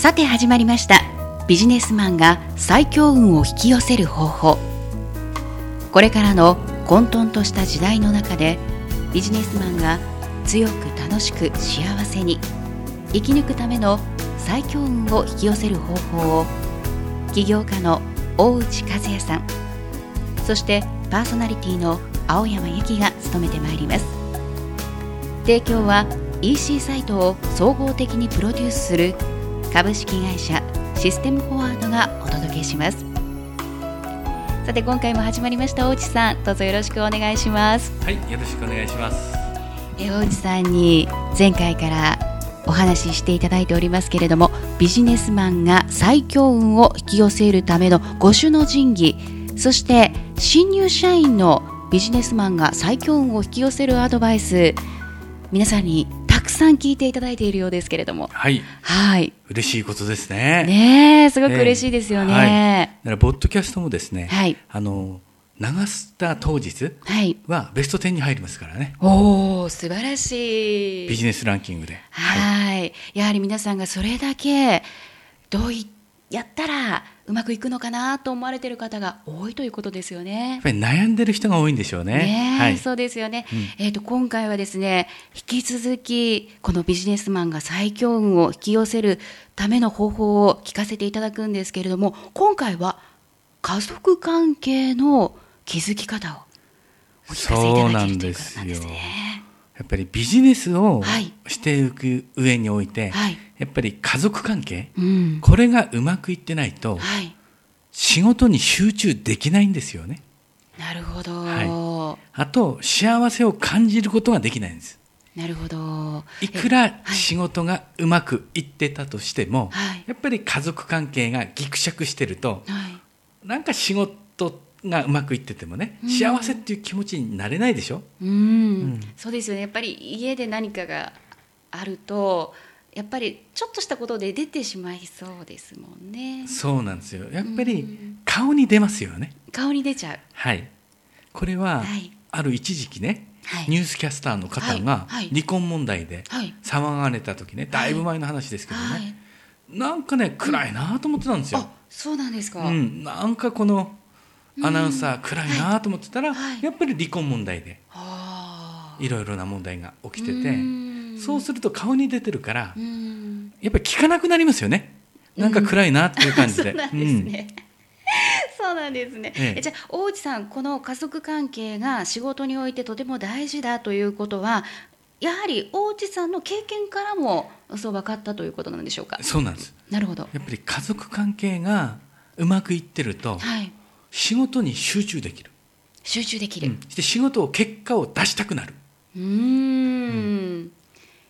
さて始まりました。ビジネスマンが最強運を引き寄せる方法。これからの混沌とした時代の中でビジネスマンが強く楽しく幸せに生き抜くための最強運を引き寄せる方法を起業家の大内和也さんそしてパーソナリティの青山由紀が務めてまいります。提供は EC サイトを総合的にプロデュースする株式会社システムフォワードがお届けします。さて今回も始まりました大内さん。どうぞよろしくお願いします。はいよろしくお願いします。え大内さんに前回からお話ししていただいておりますけれどもビジネスマンが最強運を引き寄せるための5種の神器そして新入社員のビジネスマンが最強運を引き寄せるアドバイス皆さんにさん聞いていただいているようですけれども。はい。はい。嬉しいことですね。ねえすごく嬉しいですよね、はい、だからポッドキャストもですね、はい。あの流した当日はい。はベスト10に入りますからね。おお素晴らしい。ビジネスランキングで。はい、やはり皆さんがそれだけどういやったらうまくいくのかなと思われている方が多いということですよやねっ。ぱり悩んでる人が多いんでしょうね。ねえはい。そうですよね、うん。えー、と今回はですね引き続きこのビジネスマンが最強運を引き寄せるための方法を聞かせていただくんですけれども今回は家族関係の築き方をお聞かせいただけるということなんですね。やっぱりビジネスをはい。していく上において、はいやっぱり家族関係うん。これがうまくいってないとはい、仕事に集中できないんですよね。なるほど、はあと幸せを感じることができないんです。なるほど。いくらはい。仕事がうまくいってたとしても、はい。やっぱり家族関係がぎくしゃくしてるとはい。なんか仕事がうまくいっててもね、うん。幸せっていう気持ちになれないでしょ？うん、ん。そうですよね。やっぱり家で何かがあるとやっぱりちょっとしたことで出てしまいそうですもんね。そうなんですよ。やっぱうりん。顔に出ますよね。顔に出ちゃう。はい。これは、はい。ある一時期ねはい。ニュースキャスターの方がはい。はい。離婚問題ではい。騒がれた時ねだいぶ前の話ですけどね、はい。なんかね暗いなと思ってたんですよ、あそうなんですか、うん、なんかこのアナウンサー暗いなと思ってたら、はい。やっぱり離婚問題ではあいろいろな問題が起きてうてんそうすると顔に出てるからうん。やっぱり聞かなくなりますよね。なんか暗いなっていう感じで。そうなんですね、ええ。えじゃあ大内さんこの家族関係が仕事においてとても大事だということはやはり大内さんの経験からもそう分かったということなんでしょうか？うんそうなんです。なるほど。やっぱり家族関係がうまくいってるとはい。仕事に集中できる、集中できる。うん、そして仕事を結果を出したくなる。うーん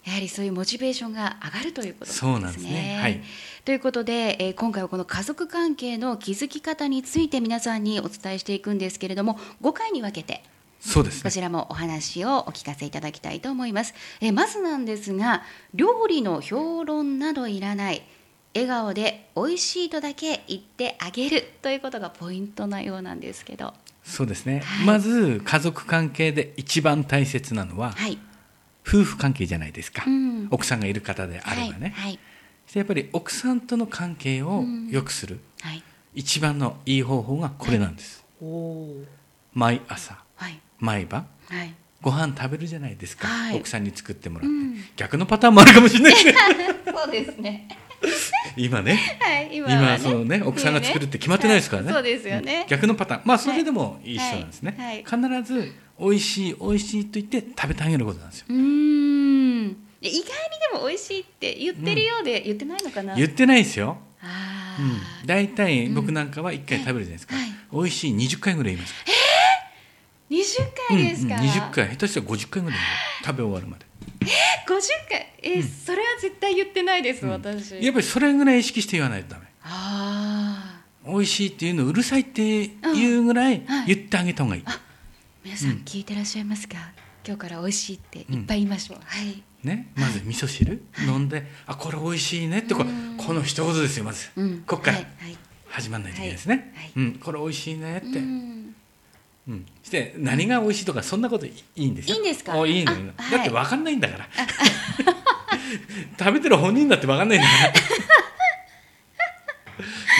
やはりそういうモチベーションが上がるということですね。そうなんですね。はい。ということで、えー今回はこの家族関係の築き方について皆さんにお伝えしていくんですけれども5回に分けてそうですね。こちらもお話をお聞かせいただきたいと思います。えーまずなんですが料理の評論などいらない笑顔で美味しいとだけ言ってあげるということがポイントなようなんですけど。そうですね、はい。まず家族関係で一番大切なのははい、夫婦関係じゃないですか、うん。奥さんがいる方であればね、はいやっぱり奥さんとの関係を良くする、はいはい、一番のいい方法がこれなんです、おお毎朝。はい。毎晩。はい。ご飯食べるじゃないですか、はい。奥さんに作ってもらって、うん。逆のパターンもあるかもしれないね。そうですね。今ね。はい、今今はね。そのね奥さんが作るって決まってないですからね。はい。そうですよね。うん。逆のパターン。まあそれでもい。い。人なんですね、はい。必ず美味しい美味しいと言って食べてあげることなんですよ。うーん。意外にでも美味しいって言ってるようで言ってないのかな？言ってないですよ。ああ、うん、大体僕なんかは1回食べるじゃないですか、はい。美味しい20回ぐらい言います。二十回ですか？うんうん、20回。下手したら50回ぐらい食べ終わるまで。五十回？え、それは絶対言ってないです、私。やっぱりそれぐらい意識して言わないとダメ。ああ。美味しいっていうのうるさいっていうぐらいはい。言ってあげた方がいい、皆さん聞いてらっしゃいますか？今日から美味しいっていっぱい言いましょう。はい。ね、まず味噌汁？飲んであこれ美味しいね？ってこうん。この一言ですよまず、うん。こっから。はい。はい。始まんないといけないですね、はい。うん、これ美味しいねって、ううん。んして何が美味しいとかそんなこといいんですよいいんですか？おいいのだって分かんないんだから。食べてる本人だって分かんないんだから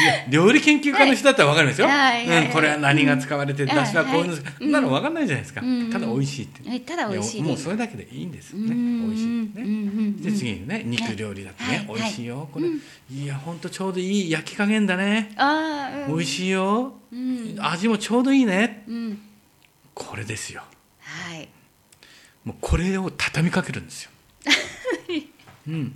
料理研究家の人だったら分かるんですよ、はい。はい。はいうん、これは何が使われてる、うん。だしはこういうの、なの分かんないじゃないですか、うん。ただ美味しいって、えただ美味しい。やもうそれだけでいいんですよね。うん。美味しいね、で次にね。肉料理だってね、はい。美味しいよ。これ、うんいやほんとちょうどいい焼き加減だね、うん、美味しいよ、うん。味もちょうどいいね。うん。これですよ。はい。もうこれを畳みかけるんですよ。うん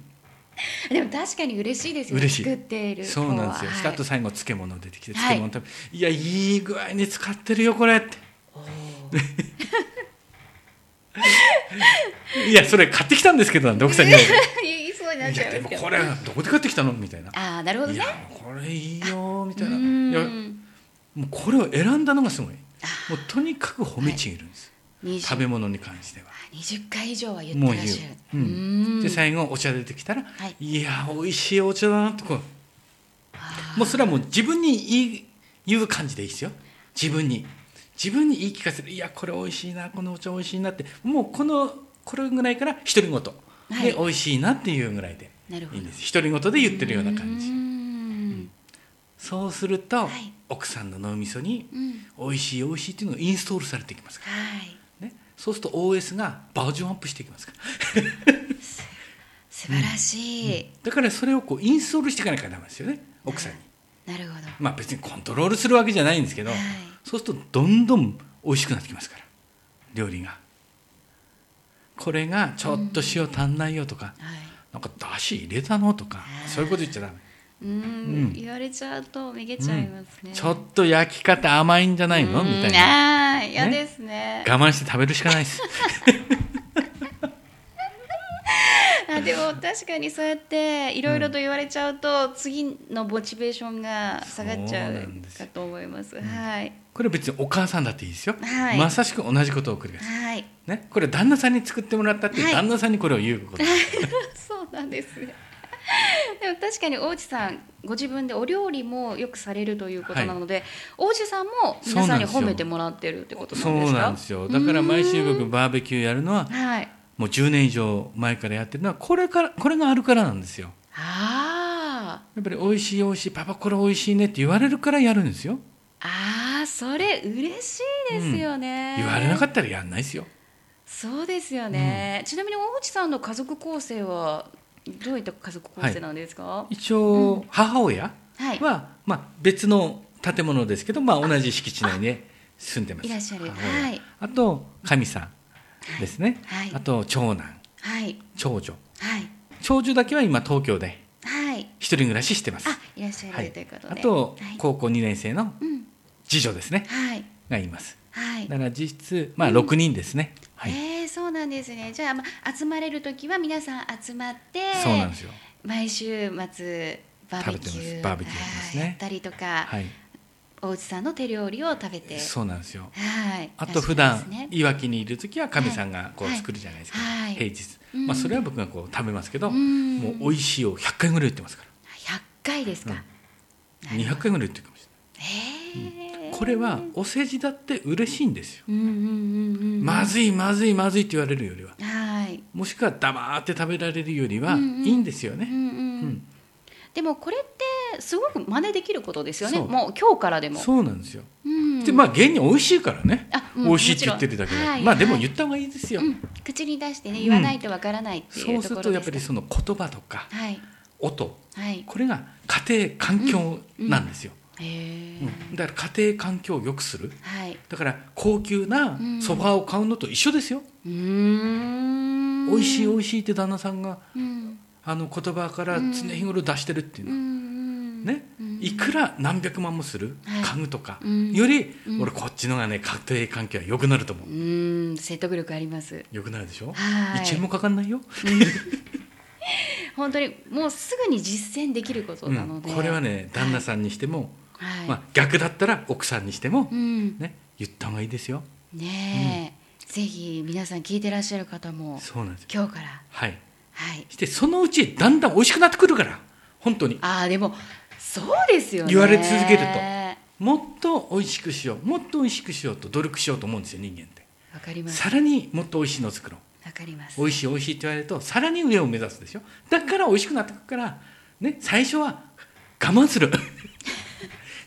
でも確かに嬉しいですよね嬉しい。作っているそうなんですよ、はい。したと最後漬物出てきてはい。漬物食べ、い、やいい具合に使ってるよこれって。いやそれ買ってきたんですけどなんて奥さんに いそうになっいちゃいますけど。やでもこれどこで買ってきたの？みたいな。ああなるほどね。いやこれいいよみたいな。うん。いやもうこれを選んだのがすごい。もうとにかく褒めちぎるんです、20食べ物に関しては。20回以上は言ってもう言らっしゃる。う、う。ん、でい最後お茶出てきたら、はい。い、や美味しいお茶だなってこう。あもうそれはもう自分に言い言う感じでいいですよ。自分に。自分に言い聞かせる。いやこれ美味しいなこのお茶美味しいなって。もうこのこれぐらいから独り言はい。で美味しいなっていうぐらいでいいんです。独り言で言ってるような感じ。うん。そうすると、はい。奥さんの脳みそにうん。美味しい美味しいっていうのがインストールされていきますかはいそうすると OS がバージョンアップしていきますから。素晴らしい、だからそれをこうインストールしていかなきゃダメですよね。奥さんに。なるほど。まあ別にコントロールするわけじゃないんですけど、はい。そうするとどんどん美味しくなってきますから。料理が。これがちょっと塩足んないよとか、はい。なんかだし入れたのとかはいそういうこと言っちゃダメ、うん。うん。言われちゃうとめげちゃいますね、ちょっと焼き方甘いんじゃないの？みたいな。なあー嫌ですね。我慢して食べるしかないです。あでも確かにそうやっていろいろと言われちゃうと、次のモチベーションが下がっちゃそうかと思います。はい。これ別にお母さんだっていいですよ、はい。まさしく同じことを繰り返す、はい。ね、これ旦那さんに作ってもらったって、はい。旦那さんにこれを言うこと、そうなんですね でも確かに大内さんご自分でお料理もよくされるということなので、大内さんも皆さんに褒めてもらってるってことなそうんですかなんですよ。だから毎週僕バーベキューやるのははい。もう10年以上前からやってるのはこれからこれがあるからなんですよ。あやっぱり美味しい美味しいパパこれ美味しいねって言われるからやるんですよ。ーあーそれ嬉しいですよね、言われなかっったらやんないですよ。そうですよね、ちなみに大内さんの家族構成はどういった家族構成なんですか？は一応母親い、は、まあ、別の建物ですけど、まあ、同じ敷地内に住んでます。いらっしゃる。は。い。あとかみさんですね、はい。あと長男。はい。長女。はい。長女だけは今東京ではい。一人暮らししてます。あいらっしゃる、はいということで。あとはい。高校2年生のうん。次女ですね。はい。がいます。はい。だから実質まあ6人ですね、はい、なんですね。じゃあ、まあ、集まれる時は皆さん集まってそうなんですよ。毎週末バーベキューバーベキューやってますね。はいやったりとか、はい。お内さんの手料理を食べて。そうなんですよ。はいあと普段ね。いわきにいる時はかみさんがこうはい作るじゃないですか、はい。平日、うん。まあ、それは僕がこう食べますけど、うん。もう美味しいを100回ぐらい言ってますから。100回ですか、200回ぐらい言ってるかもしれないこれはお世辞だって嬉しいんですよ、まずいまずいまずいって言われるよりは。はい。もしくは黙って食べられるよりはいいんですよね、でもこれってすごく真似できることですよね。そう。もう今日からでも。そうなんですよ、うん。でまあ現に美味しいからね、あうん美味しいって言ってるだけで、まあでもはい。言った方がいいですよ、うん、口に出してね言わないとわからないっていそううところです。るとやっぱりその言葉とかはい。音。はい。これが家庭環境なんですよ、うん。だから家庭環境を良くする。はい。だから高級なソファーを買うのと一緒ですよ、うーん。美味しい美味しいって旦那さんがうん。あの言葉から常日頃出してるっていうの。は、うん。ね。いくら何百万もするはい。家具とかうん。より、うん。俺こっちのがね家庭環境は良くなると思う。うん説得力あります。良くなるでしょ？はい。1円もかかんないよ、本当にもうすぐに実践できることうんなので、これはね旦那さんにしても、はい、まあ、逆だったら奥さんにしても、うん。ね、言った方がいいですよ。ねえ、ぜひ皆さん聞いてらっしゃる方もそうなんです。よ今日から。はい。はい。してそのうちだんだん美味しくなってくるから本当に。ああでもそうですよね。言われ続けると。もっと美味しくしようもっと美味しくしようと努力しようと思うんですよ人間って。わかります。さらにもっと美味しいのを作ろう。わかります。美味しい美味しいって言われるとさらに上を目指すでしょ。だから美味しくなってくるから、ね、最初は我慢する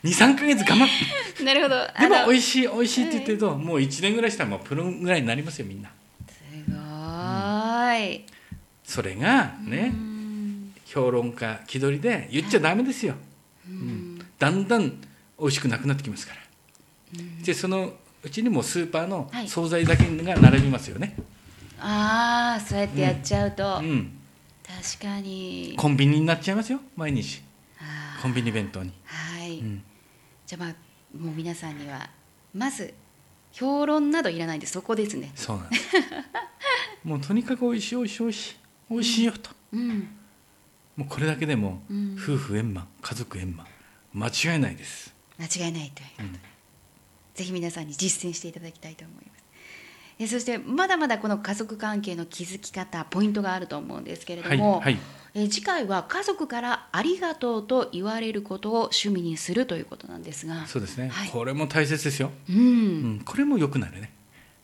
23か月我慢なるほど。でも美味しい美味しいって言ってると、もう1年ぐらいしたらもうプロぐらいになりますよみんな。すごーい、それがね、うん。評論家気取りで言っちゃダメですよ、うん。だんだん美味しくなくなってきますから、でそのうちにもスーパーのはい。惣菜だけが並びますよね、ああそうやってやっちゃうと、うん、確かに。コンビニになっちゃいますよ毎日。コンビニ弁当に、はい、うん、じゃあまあもう皆さんにはまず評論などいらないんでそこですね。そうなんです。もうとにかく美味しい美味しい美味しい美味しいよと、うんもうこれだけでもうん夫婦円満家族円満間違いないです、間違いないということで、ぜひ皆さんに実践していただきたいと思いますえそしてまだまだこの家族関係の築き方ポイントがあると思うんですけれどはいも、はい。え次回は家族からありがとうと言われることを趣味にするということなんですがそうですね、はい。これも大切ですよ、うん。うん、これも良くなるね。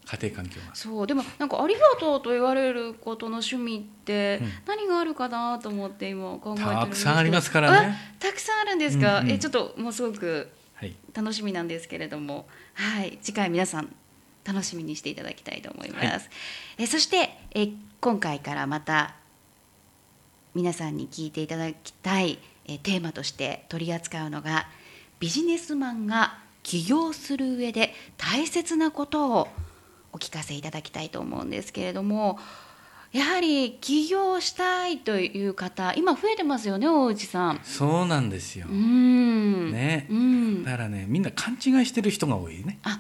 家庭環境が。そう。でもなんか「ありがとう」と言われることの趣味ってうん。何があるかなと思って今考えてるんですけど。たくさんありますからね。あたくさんあるんですか、うんうん。えちょっともうすごくはい。楽しみなんですけれども。はい。次回皆さん楽しみにしていただきたいと思います、はい。えそしてえ今回からまた皆さんに聞いていただきたいえテーマとして取り扱うのがビジネスマンが起業する上で大切なことをお聞かせいただきたいと思うんですけれどもやはり起業したいという方今増えてますよね大内さん。そうなんですよ。う、ん。ね。うん。だからねみんな勘違いしてる人が多いね。あ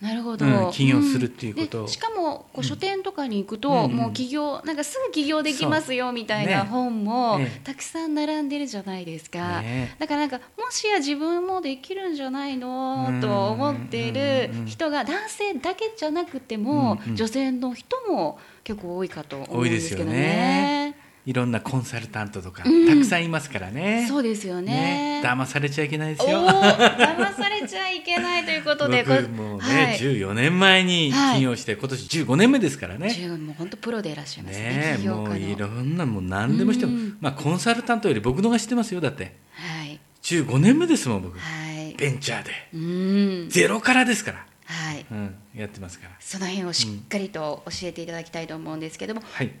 なるほど、うん起業するっていうこと。をん。でしかもこう書店とかに行くと、うんうんもう起業なんかすぐ起業できますよみたいなね本もええ。たくさん並んでるじゃないですか、ねだからなんかもしや自分もできるんじゃないのうんと思っている人が男性だけじゃなくても、うんうん。女性の人も結構多いかと思うんでけどですすよねね。いろんなコンサルタントとか、うん。たくさんいますからね。そうですよね。騙されちゃいけないでおすよ。お騙されちゃいけないということで僕もうね、はい。14年前に起業して、今年15年目ですからね。もう本当プロでいらっしゃいます。ねねもういろんなもう何でもしても、うん。まあコンサルタントより僕のが知ってますよだって。はい。15年目ですもん僕。はい。ベンチャーで。うん。ゼロからですから、はい。うん、やってますから。その辺をしっかりと教えていただきたいと思うんですけども、はい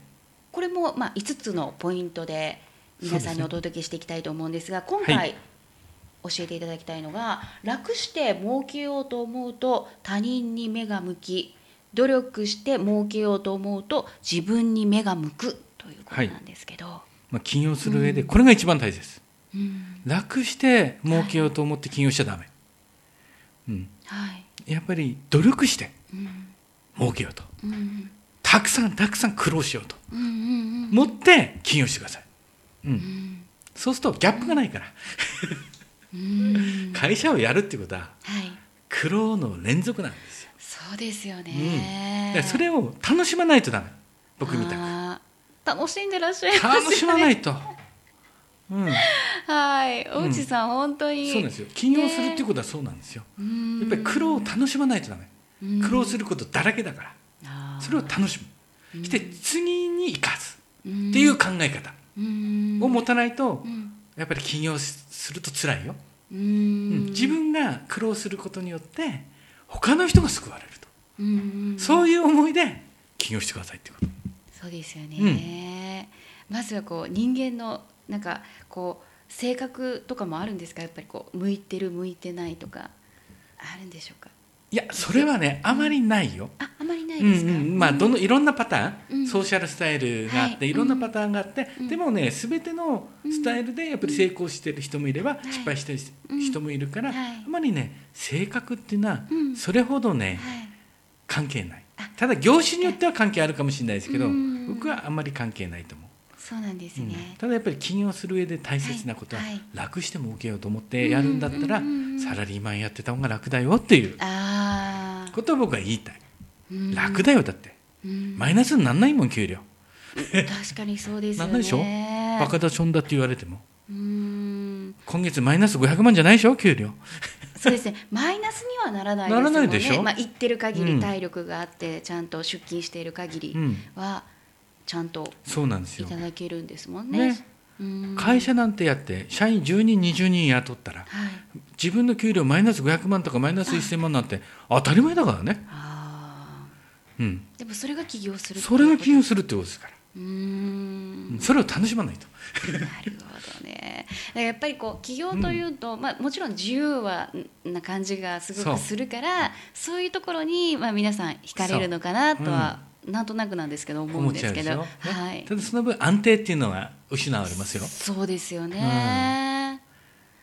これもまあ5つのポイントで皆さんにお届けしていきたいと思うんですが今回、はい教えていただきたいのが楽して儲けようと思うと他人に目が向き努力して儲けようと思うと自分に目が向くということなんですけど、まあ、起業する上でこれが一番大切です、うん。楽して儲けようと思って起業しちゃダメ、うん、はい。やっぱり努力してうん。儲けようと。うんたくさんたくさん苦労しようと。うんうん持って起業してください、うん。うん。そうするとギャップがないから。うん。会社をやるっていうことははい。苦労の連続なんですよ、そうですようん、ね、だからそれを楽しまないとダメ。僕みたいに。あー楽しんでらっしゃいますよね。楽しまないと、うん、はい。うん。大内さん、本当に。そうなんですよ。起業するっていうことはそうなんですよ。やっぱり苦労を楽しまないとダメ。うん。苦労することだらけだからそれを楽しむ。して次に生かす。うん。っていう考え方。うん。を持たないとうん。やっぱり起業すると辛いよ、ううん。ん自分が苦労することによって他の人が救われると。うん。そういう思いで起業してくださいってこと。そうですよね、まずはこう人間のなんかこう性格とかもあるんですか？やっぱりこう向いてる向いてないとかあるんでしょうか？いやそれはねあまりないよ、ああまりないうんですか、うん、まあどのいろんなパターン、うん。ソーシャルスタイルがあって、はい。い、ろんなパターンがあって、うん。でもね全てのスタイルでやっぱり成功してる人もいれば、い失敗してるうん。人もいるから、はい。あまりね性格っていうのはうん。それほどね、はい。関係ない。あ。ただ業種によっては関係あるかもしれないですけど、うん。僕はあんまり関係ないと思う、そうなんですうん。ね、ただやっぱり起業する上で大切なことは、はい。はい。楽して儲けようと思ってやるんだったら、サラリーマンやってた方が楽だよっていう。ことを僕は言いたい、うん。楽だよだって。うん。マイナスになんないもん給料。確かにそうですよね。なんないでしょ？バカだちょんだって言われても。今月マイナス500万じゃないでしょ給料。そうですね。マイナスにはならないですもんね。ならないでしょ？まあ、言ってる限うん。り体力があってちゃんと出勤している限りうん。はちゃんとそうなんですよ。いただけるんですもんね。ね。うん。会社なんてやって社員10人20人雇ったらはい。自分の給料マイナス500万とかマイナス1000万なんて当たり前だからね、あうん、ーでもそれが起業するそれが起業すするってことですから、うーん。それを楽しまないと。なるほどね。やっぱりこう起業というと、まあもちろん自由はな感じがすごくするから、そういうところにまあ皆さん惹かれるのかなとは、なんとなくなんですけど思うんですけど、ねはい。ただその分安定っていうのは失われますよ。そうですよね。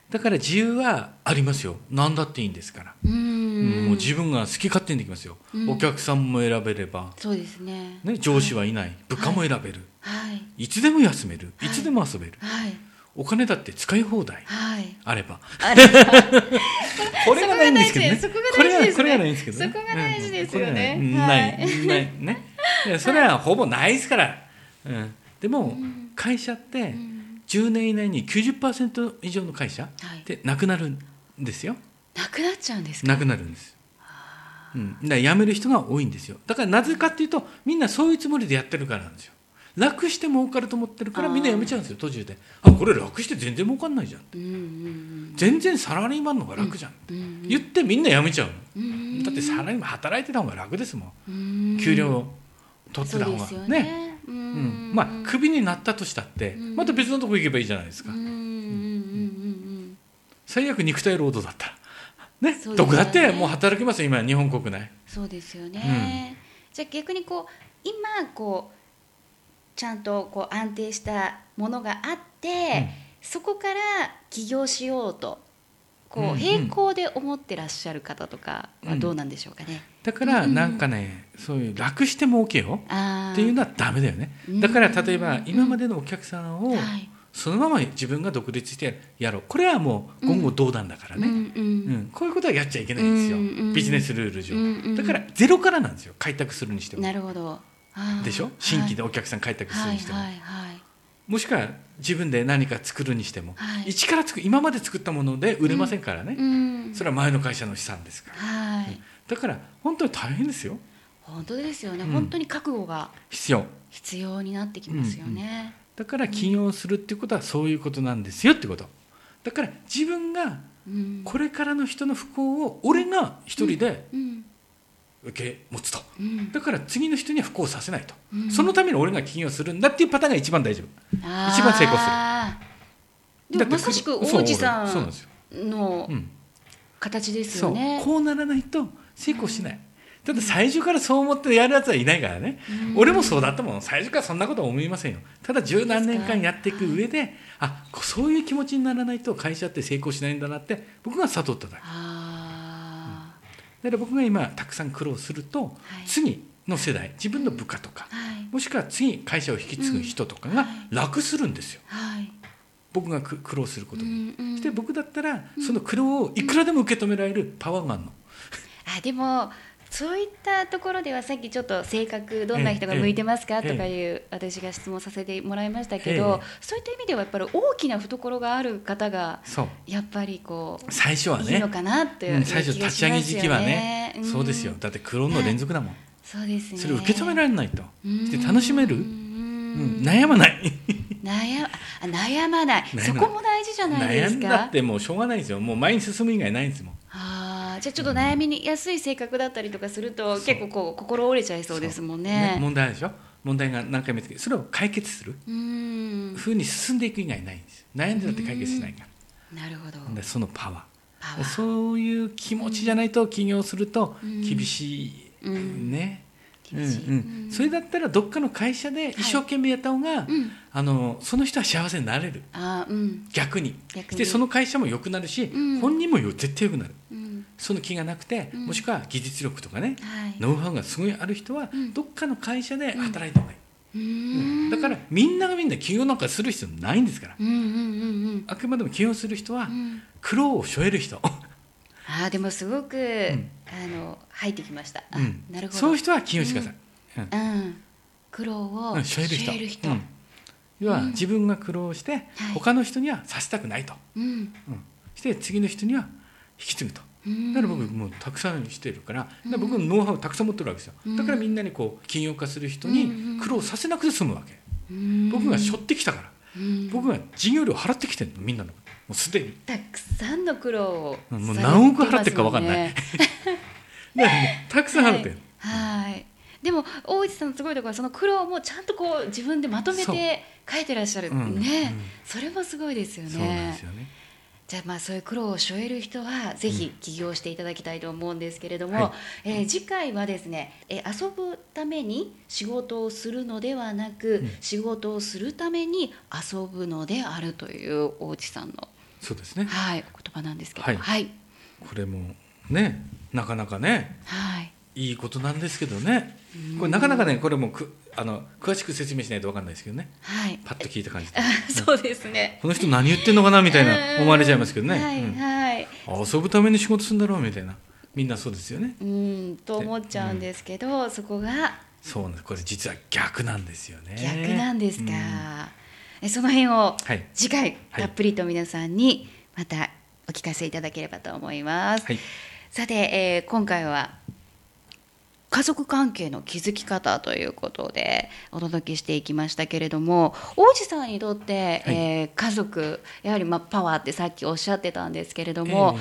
だから自由はありますよ。何だっていいんですから、うん、うんもう自分が好き勝手にできますよ、うん。お客さんも選べれば、そうですね。ね、上司はいない、部下も選べる、はい。い、つでも休める。はい。いつでも遊べる、はい。お金だって使い放題。はい。あれば。これがないんですけどね。そこれがこれがないんですけどね。そこが大事ですよね。ない。はない。ねそれはほぼないですから、うん、でも会社ってうん。10年以内に90%以上の会社はい。でなくなるんですよ。なくなっちゃうんですか？なくなるんです。うん、だから辞める人が多いんですよ。だからなぜかっていうとみんなそういうつもりでやってるからなんですよ。楽して儲かると思ってるからみんな辞めちゃうんですよ途中で。あこれ楽して全然儲かんないじゃん。うんうん全然サラリーマンの方が楽じゃん、うんうん言ってみんな辞めちゃうの。うんだってサラリーマン働いてた方が楽ですもん、うん。給料取ってた方がね。ね。ううん。ん、まあクビになったとしたって、うん。また別のとこ行けばいいじゃないですか、うんうんうんうん最悪肉体労働だったら。ね。ね。どこだってもう働きますよ今日本国内。そうですよね。じゃあ逆にこう今こうちゃんとこう安定したものがあって、そこから起業しようとこうんううん。並行で思ってらっしゃる方とかはどうなんでしょうかね。だからうんなんかね、そういう楽して儲けよっていうのはダメだよね。うん。だから例えば今までのお客さんをはい。そのまま自分が独立してやろう。これはもう言語道断だからね、うんうん。うん。こういうことはやっちゃいけないんですよ、うんうんビジネスルール上、うんうんだからゼロからなんですよ。開拓するにしても。なるほど。でしょ？新規ではお客さん開拓するいにしても、はいはいはいもしくは自分で何か作るにしても、はい。一から作今まで作ったもので売れませんからね、うん。それは前の会社の資産ですから。はい。だから本当に大変ですよ。本当ですよね。うん。本当に覚悟が必要。必要になってきますよね。だから起業するっていうことはそういうことなんですよってこと。だから自分がうん。これからの人の不幸を俺が一人でうん受け持つと。うん。だから次の人には不幸させないと、うん。そのために俺が起業するんだっていうパターンが一番大丈夫。一番成功する。でもまさしく王子さんですよ、んのうん、形ですよね。こうならないと成功しない、だって最初からそう思ってやるやつはいないからね、うん。俺もそうだったもん。最初からそんなことは思いませんよ。ただ十何年間やっていく上であそういう気持ちにならないと会社って成功しないんだなって僕が悟っただけ。あだから僕が今たくさん苦労すると、い。次の世代自分の部下とかもしくは次会社を引き継ぐ人とかが楽するんですよ。はい。僕がく苦労することに、そして僕だったらその苦労をいくらでも受け止められるパワーがあるの、あでもそういったところではさっきちょっと性格どんな人が向いてますかええとかいう私が質問させてもらいましたけど、ええそういった意味ではやっぱり大きな懐がある方がやっぱりこう最初はいね。いのかなって最初立ち上げ時期はね。そうですよ。だって苦労の連続だもん、そうですね。それを受け止められないと、うん。そして楽しめる、悩まない。悩あ悩まない。そこも大事じゃないです悩んだかってもうしょうがないですよ。もう前に進む以外ないんですもんじゃあちょっと悩みにやすい性格だったりとかするとそう。結構こう心折れちゃいそうですもんね。問題でしょ？問題が何回も見つけてそれを解決する？うん。ふうに進んでいく以外ないんですよ。悩んでだって解決しないから。なるほど。でそのパワー？パワー。そういう気持ちじゃないと起業するとうん。厳しい、うん。ね、うんうん。うん。それだったらどっかの会社で一生懸命やった方が、うん。あのその人は幸せになれる。うん。逆に。逆に。でその会社も良くなるし、うん。本人もよ絶対良くなる。うんその気がなくて、うん。もしくは技術力とかねはい。ノウハウがすごいある人は、うん。どっかの会社で働いた方がいい、うーん。だからみんながみんな起業なんかする必要ないんですから。うんうんうんうん。あくまでも起業する人はうん。苦労を背負える人、あーでもすごく、ん。あの入ってきました。あうん。なるほど。そういう人は起業してください、うん。うん。苦労をうん背負える人。る人。うん。要はうん。自分が苦労して、はい。他の人にはさせたくないと、うん。うん。して次の人には引き継ぐと。うんだから僕もうたくさんしてるからだから僕のノウハウたくさん持ってるわけですよ。うん。だからみんなにこう起業家する人うんに苦労させなくて済むわけ。うん。僕が背負ってきたから。うん。僕が授業料払ってきてるのみんなのもうすでに。たくさんの苦労をもう何億払ってるか分かんない。だからねたくさん払ってる、はい、はい。でも大内さんのすごいところはその苦労もちゃんとこう自分でまとめて書いてらっしゃる、うん。ね、うん。それもすごいですよね。そうなんですよねじゃあまあそういう苦労を背負える人はぜひ起業していただきたいと思うんですけれども、はい。えー次回はですね、えー遊ぶために仕事をするのではなく、うん。仕事をするために遊ぶのであるという大内さんの、そうですね。はい、お言葉なんですけど、はい。はい。これもねなかなかねはいいいことなんですけどね。これなかなかねこれもくあの詳しく説明しないと分かんないですけどね。はい。パッと聞いた感じ。でそうですね。この人何言ってんのかなみたいな思われちゃいますけどね、はい、うんはいあ遊ぶために仕事するんだろうみたいな。みんなそうですよね。うんと思っちゃうんですけど、そこが。そうなんです。これ実は逆なんですよね。逆なんですか、うん。えその辺をはい。次回はい。たっぷりと皆さんにまたお聞かせいただければと思います、はい。さて、えー今回は家族関係の築き方ということでお届けしていきましたけれども王子さんにとって、はい。えー家族やはりまあパワーってさっきおっしゃってたんですけれども、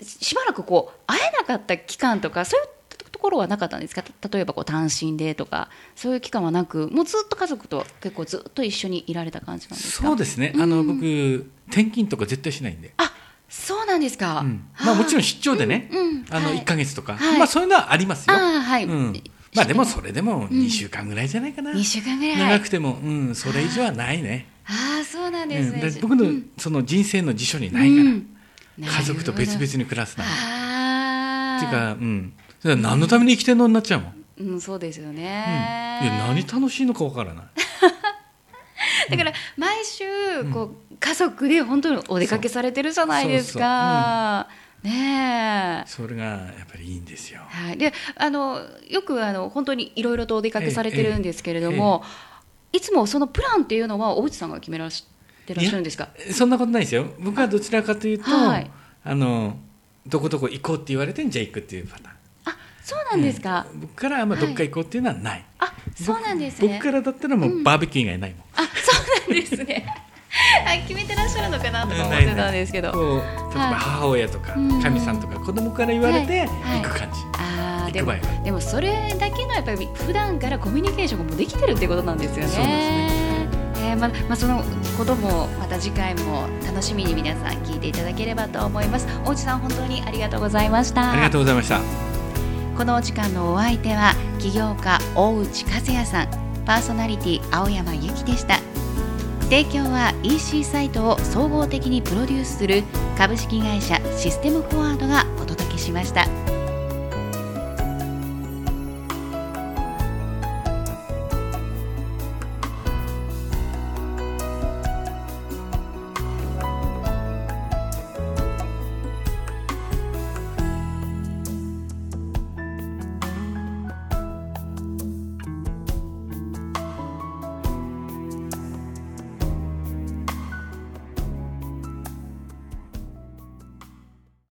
しばらくこう会えなかった期間とかそういうところはなかったんですか？た例えばこう単身でとかそういう期間はなくもうずっと家族と結構ずっと一緒にいられた感じなんですか？そうですね。あの、僕転勤とか絶対しないんで、あそうなんですか、うん。まあ、もちろん出張でね、うんうん。あのはい。1か月とか、はい。まあ、そういうのはありますよ。はい。うん。まあ、でもそれでも2週間ぐらいじゃないかな、2週間ぐらい。長くても、うん、それ以上はないね、ああそうなんですうん、ね、で僕のうん。その人生の辞書にないから、うん。家族と別々に暮らすなっていうか、うん、それは何のために生きてんのになっちゃうもん、うん、そうですようん、いね、や何楽しいのかわからない だから毎週こう、家族で本当にお出かけされてるじゃないですか。ねえ。それがやっぱりいいんですよ。はい、であのよくあの本当にいろいろとお出かけされてるんですけれども、いつもそのプランっていうのは大内さんが決めらしてらっしゃるんですか？そんなことないですよ。僕はどちらかというと、はい。あのどこどこ行こうって言われてんじゃあ行くっていうパターン。あそうなんですか、うん。僕からあんまどっか行こうっていうのはない、あそうなんですね。僕からだったらもうバーベキュー以外ないもん、あそうなんですね。あ決めてらっしゃるのかなとか思ってたんですけど、こう例えば母親とかうん。かみさんとか子供から言われてはい。はい。行く感じ、あーでも行く場合は。でもそれだけのやっぱり普段からコミュニケーションがもうできてるってことなんですよね。そうですね。えーままあ、そのこともまた次回も楽しみに皆さん聞いていただければと思います。大内さん本当にありがとうございました。ありがとうございましたこのお時間のお相手は起業家大内和也さんパーソナリティ青山由紀でした。提供は EC サイトを総合的にプロデュースする株式会社システムフォワードがお届けしました。